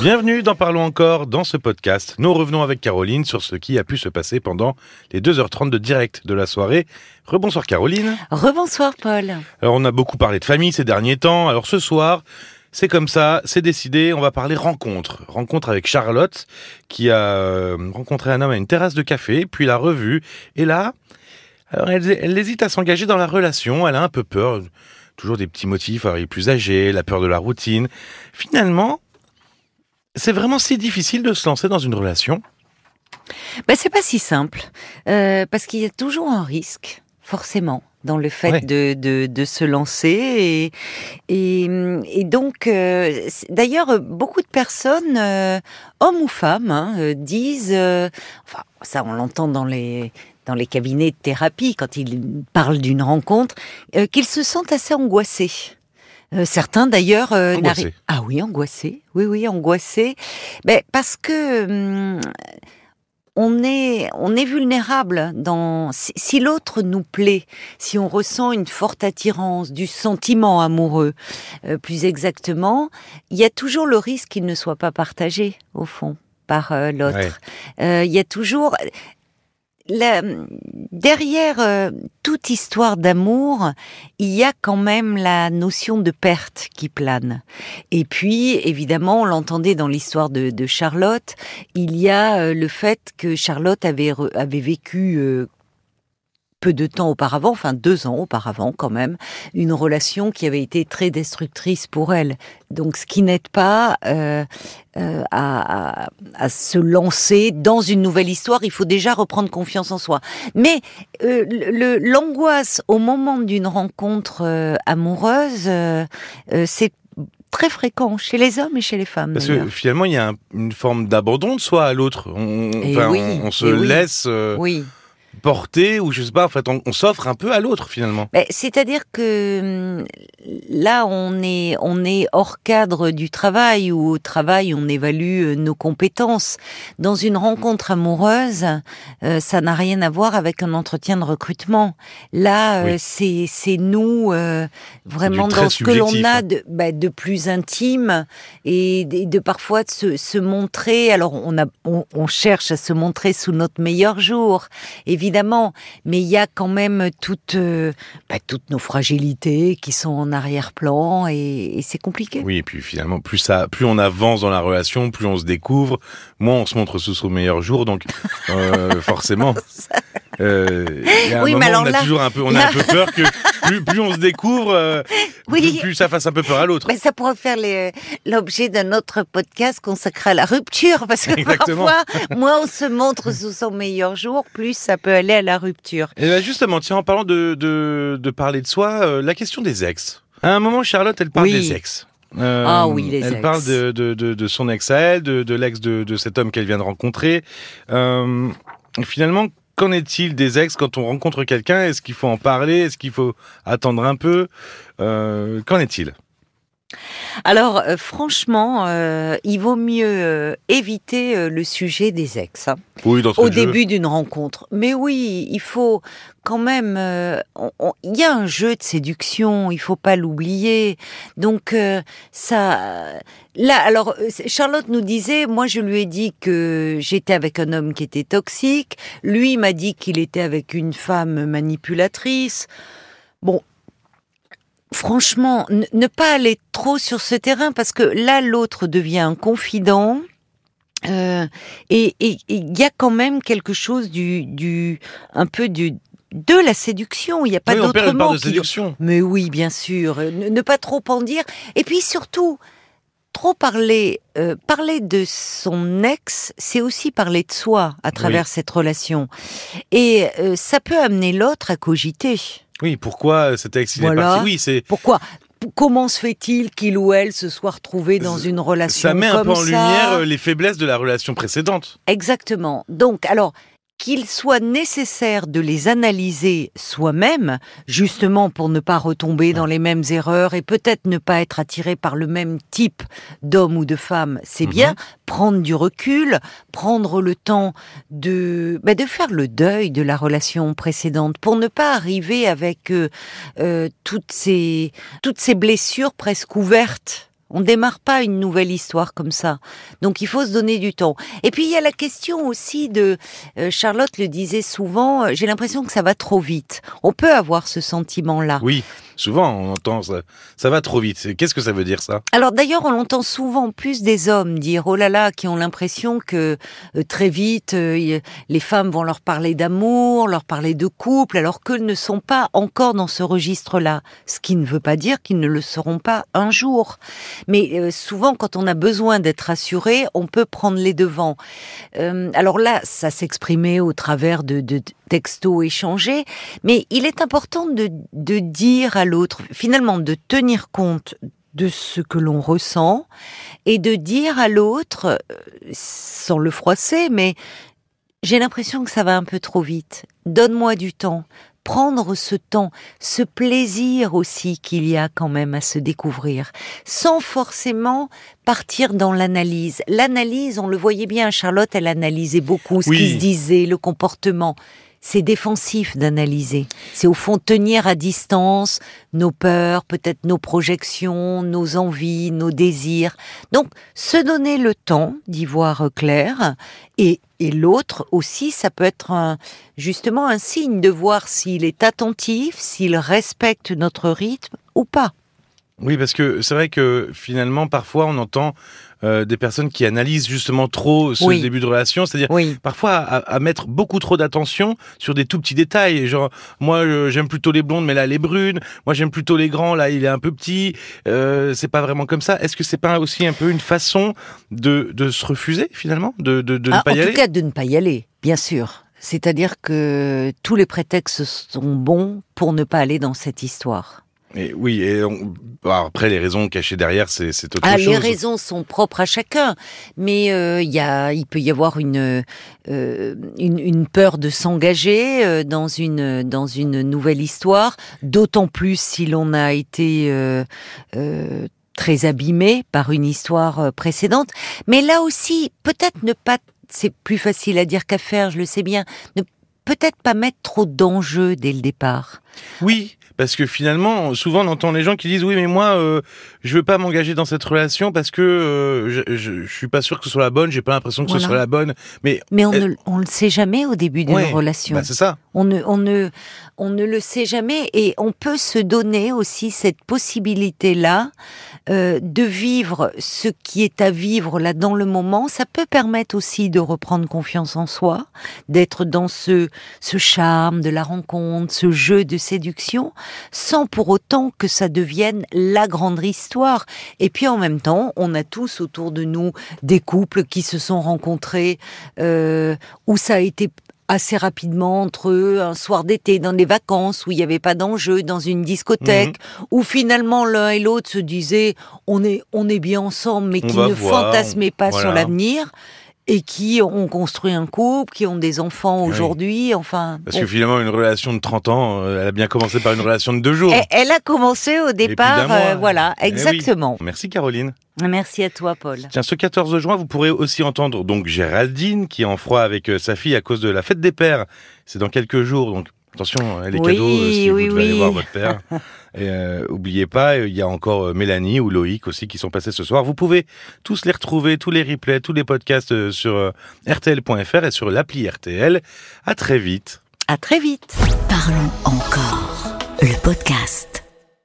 Bienvenue dans Parlons encore dans ce podcast. Nous revenons avec Caroline sur ce qui a pu se passer pendant les 2h30 de direct de la soirée. Rebonsoir Caroline. Rebonsoir Paul. Alors on a beaucoup parlé de famille ces derniers temps. Alors ce soir, c'est comme ça, c'est décidé, on va parler rencontre. Rencontre avec Charlotte qui a euh, rencontré un homme à une terrasse de café, puis l'a revu. Et là, alors elle, elle hésite à s'engager dans la relation, elle a un peu peur. Toujours des petits motifs, alors il est plus âgé, la peur de la routine. Finalement, c'est vraiment si difficile de se lancer dans une relation Ben c'est pas si simple, euh, parce qu'il y a toujours un risque, forcément, dans le fait Ouais. de, de, de se lancer. Et, et, et donc, euh, d'ailleurs, beaucoup de personnes, euh, hommes ou femmes, hein, disent, euh, enfin, ça on l'entend dans les dans les cabinets de thérapie quand ils parlent d'une rencontre, qu'ils se sentent assez angoissés. Euh, certains d'ailleurs euh, Ah oui, angoissés. Oui, oui, angoissés. Ben, parce que hum, on est, on est vulnérable dans si, si l'autre nous plaît, si on ressent une forte attirance, du sentiment amoureux, euh, plus exactement, il y a toujours le risque qu'il ne soit pas partagé au fond par euh, l'autre. Ouais. Euh, Il y a toujours derrière euh, toute histoire d'amour, il y a quand même la notion de perte qui plane. Et puis, évidemment, on l'entendait dans l'histoire de, Charlotte, il y a euh, le fait que Charlotte avait vécu euh, peu de temps auparavant, enfin deux ans auparavant quand même, une relation qui avait été très destructrice pour elle. Donc, ce qui n'aide pas euh, euh, à, à- à se lancer dans une nouvelle histoire, il faut déjà reprendre confiance en soi. Mais euh, le- l'angoisse au moment d'une rencontre amoureuse, c'est très fréquent chez les hommes et chez les femmes. Parce que finalement, il y a un- une forme d'abandon de soi à l'autre. On, enfin, oui, on, on se laisse Oui. Porter, ou je sais pas, en fait, on, on s'offre un peu à l'autre finalement. C'est-à-dire que hum, là, on est, on est hors cadre du travail, où au travail, on évalue euh, nos compétences. Dans une rencontre amoureuse, euh, ça n'a rien à voir avec un entretien de recrutement. Là, euh, c'est c'est nous, euh, vraiment dans ce que l'on a hein. de, ben, de plus intime et de, de parfois de se, se montrer. Alors, on, a, on, on cherche à se montrer sous notre meilleur jour, évidemment, mais il y a quand même toutes, euh, bah, toutes nos fragilités qui sont en arrière-plan et, et c'est compliqué. Oui, et puis finalement, plus ça, plus on avance dans la relation, plus on se découvre, moins on se montre sous son meilleur jour, donc euh, forcément. Euh, il y a un Oui, mais alors on a là- toujours un peu, on a un peu peur que plus, plus on se découvre, euh, Oui. plus, plus ça fasse un peu peur à l'autre. Ben, ça pourrait faire l'objet d'un autre podcast consacré à la rupture, parce que Exactement. parfois, moins on se montre sous son meilleur jour, plus ça peut aller à la rupture. Et ben justement, tiens, en parlant de, de, de parler de soi, euh, la question des ex. À un moment, Charlotte, elle parle Oui. des ex. Euh, Ah oui, les elle ex. parle de, de, de, de son ex à elle, de, de l'ex de, de cet homme qu'elle vient de rencontrer. Euh, finalement, qu'en est-il des ex quand on rencontre quelqu'un? Est-ce qu'il faut en parler? Est-ce qu'il faut attendre un peu? Euh, Qu'en est-il? Alors, euh, franchement, euh, il vaut mieux euh, éviter le sujet des ex. hein. Oui, au début d'une rencontre. Mais oui, il faut quand même. Il y a un jeu de séduction, il faut pas l'oublier. Donc ça. Là, alors Charlotte nous disait, moi je lui ai dit que j'étais avec un homme qui était toxique. Lui m'a dit qu'il était avec une femme manipulatrice. Bon. Franchement, ne- pas aller trop sur ce terrain parce que là, l'autre devient un confident. Euh, et il y a quand même quelque chose du, du un peu du de la séduction. Il n'y a pas Oui, d'autre mot. de qui- séduction. Mais oui, bien sûr. Euh, Ne, ne pas trop en dire. Et puis surtout, trop parler, euh, parler de son ex, c'est aussi parler de soi à travers cette relation. Et euh, ça peut amener l'autre à cogiter. Oui, pourquoi cet ex il est parti? Oui, c'est Pourquoi? Comment se fait-il qu'il ou elle se soit retrouvé dans une relation ça met un comme peu en ça? lumière euh, les faiblesses de la relation précédente. Exactement. Donc, alors, qu'il soit nécessaire de les analyser soi-même, justement pour ne pas retomber dans les mêmes erreurs et peut-être ne pas être attiré par le même type d'homme ou de femme, c'est Mhm. bien. Prendre du recul, prendre le temps de, bah, de faire le deuil de la relation précédente pour ne pas arriver avec euh, euh, toutes ces toutes ces blessures presque ouvertes On démarre pas une nouvelle histoire comme ça. Donc il faut se donner du temps. Et puis il y a la question aussi de euh, Charlotte le disait souvent, euh, j'ai l'impression que ça va trop vite. On peut avoir ce sentiment-là. Oui, souvent on entend ça, ça va trop vite. Qu'est-ce que ça veut dire ça Alors d'ailleurs, on l'entend souvent plus des hommes dire oh là là, qui ont l'impression que euh, très vite les femmes vont leur parler d'amour, leur parler de couple, alors qu'eux ne sont pas encore dans ce registre-là. Ce qui ne veut pas dire qu'ils ne le seront pas un jour. Mais euh, souvent, quand on a besoin d'être rassuré, on peut prendre les devants. Euh, alors là, ça s'exprimait au travers de textos échangés, mais il est important de, de dire à l'autre, finalement, de tenir compte de ce que l'on ressent et de dire à l'autre, euh, sans le froisser, mais j'ai l'impression que ça va un peu trop vite. Donne-moi du temps prendre ce temps, ce plaisir aussi qu'il y a quand même à se découvrir, sans forcément partir dans l'analyse. L'analyse, on le voyait bien, Charlotte, elle analysait beaucoup ce qui se disait, le comportement c'est défensif d'analyser. C'est au fond tenir à distance nos peurs, peut-être nos projections, nos envies, nos désirs. Donc, se donner le temps d'y voir clair et, et l'autre aussi, ça peut être justement un signe de voir s'il est attentif, s'il respecte notre rythme ou pas. Oui, parce que c'est vrai que finalement, parfois, on entend euh, des personnes qui analysent justement trop ce début de relation, c'est-à-dire parfois à, mettre beaucoup trop d'attention sur des tout petits détails. Genre, moi, j'aime plutôt les blondes, mais là, les brunes. Moi, j'aime plutôt les grands, là, il est un peu petit. Euh, c'est pas vraiment comme ça. Est-ce que c'est pas aussi un peu une façon de, de se refuser finalement, de, de, de ne ah, pas y aller En tout cas, de ne pas y aller, bien sûr. C'est-à-dire que tous les prétextes sont bons pour ne pas aller dans cette histoire. Et oui, et après les raisons cachées derrière, c'est autre ah, chose. Les raisons sont propres à chacun, mais euh, il y a, il peut y avoir une euh, une, une, peur de s'engager euh, dans une dans une nouvelle histoire, d'autant plus si l'on a été euh, très abîmé par une histoire précédente. Mais là aussi, peut-être ne pas, c'est plus facile à dire qu'à faire, je le sais bien, ne peut-être pas mettre trop d'enjeux dès le départ. Oui, parce que finalement, souvent on entend les gens qui disent oui, mais moi, euh, je veux pas m'engager dans cette relation parce que euh, je, je, suis pas sûr que ce soit la bonne. J'ai pas l'impression que ce soit la bonne. Mais mais on ne on le sait jamais au début d'une relation. Bah c'est ça. On ne on ne on ne le sait jamais et on peut se donner aussi cette possibilité là euh, de vivre ce qui est à vivre là dans le moment. Ça peut permettre aussi de reprendre confiance en soi, d'être dans ce ce charme de la rencontre, ce jeu de séduction sans pour autant que ça devienne la grande histoire. Et puis en même temps, on a tous autour de nous des couples qui se sont rencontrés euh, où ça a été assez rapidement entre eux, un soir d'été, dans des vacances où il n'y avait pas d'enjeu, dans une discothèque, mhm. où finalement l'un et l'autre se disaient on est, on est bien ensemble, mais qui ne fantasmaient pas sur l'avenir et qui ont construit un couple, qui ont des enfants aujourd'hui, enfin... Parce que finalement, une relation de 30 ans, euh, elle a bien commencé par une relation de deux jours. Elle, a commencé au départ, euh, voilà, eh exactement. Merci Caroline. Merci à toi, Paul. Tiens, ce 14 juin, vous pourrez aussi entendre donc Géraldine qui est en froid avec euh, sa fille à cause de la fête des pères. C'est dans quelques jours, donc Attention, hein, les cadeaux, euh, si vous devez aller voir votre père. Et euh, oubliez pas, il y a encore euh, Mélanie ou Loïc aussi qui sont passés ce soir. Vous pouvez tous les retrouver, tous les replays, tous les podcasts sur rtl.fr et sur l'appli RTL. À très vite. À très vite. Parlons encore. Le podcast.